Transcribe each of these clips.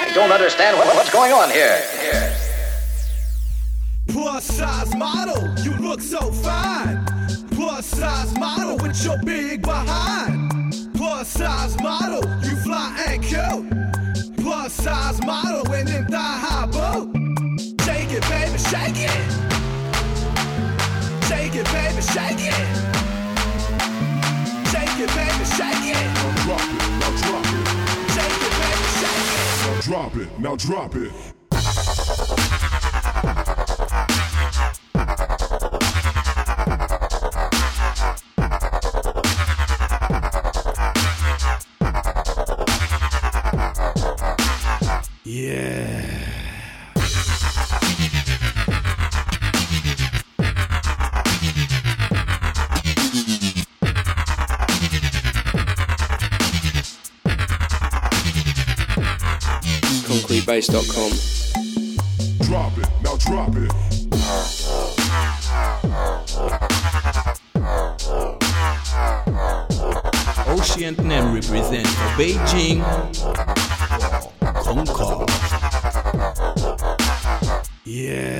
I don't understand what, what's going on here. Plus size model, you look so fine. Plus size model with your big behind. Plus size model, you fly and cute. Plus size model when in thigh high boot. Shake it, baby, shake it. Drop it, now drop it. concretebase.com. Drop it, now drop it. Ocean Nem represent for Beijing. Concord. Yeah.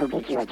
の武器じゃ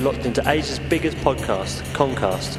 you're locked into Asia's biggest podcast, Concast.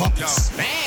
Fucking